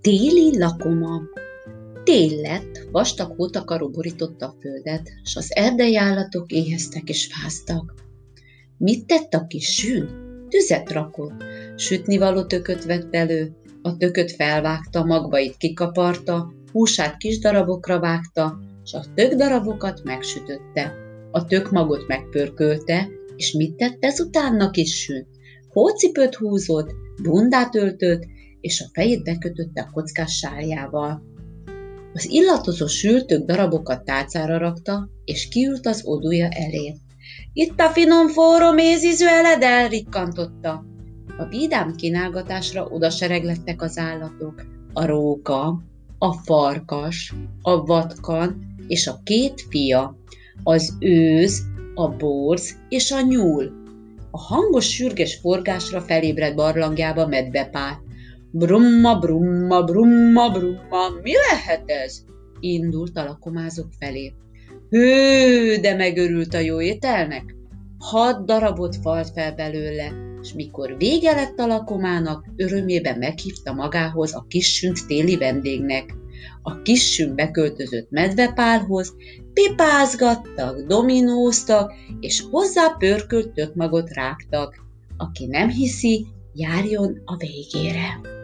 Téli lakoma. Tél lett, vastag hótakaró borította a földet, s az erdei állatok éheztek és fáztak. Mit tett a kis sűn? Tüzet rakott, sütnivaló tököt vett elő, a tököt felvágta, magvait kikaparta, húsát kis darabokra vágta, s a tök darabokat megsütötte. A tök magot megpörkölte, és mit tett ezután a kis sűn? Hócipőt húzott, bundát öltött, és a fejét bekötötte a kockás sáljával. Az illatozó sültök darabokat tálcára rakta, és kiült az odúja elé. Itt a finom forró mézízű eledel, rikkantotta. A vidám kínálgatásra oda sereglettek az állatok. A róka, a farkas, a vatkan és a két fia, az őz, a borz és a nyúl. A hangos sürges forgásra felébredt barlangjába medvepár. Brumma, brumma, brumma, brumma, mi lehet ez? Indult a lakomázók felé. Hő, de megörült a jó ételnek. Hat darabot falt fel belőle, és mikor vége lett a lakomának, örömében meghívta magához a kissünk téli vendégnek. A kissünk beköltözött medvepálhoz, pipázgattak, dominóztak, és hozzá pörkölt tökmagot rágtak. Aki nem hiszi, járjon a végére.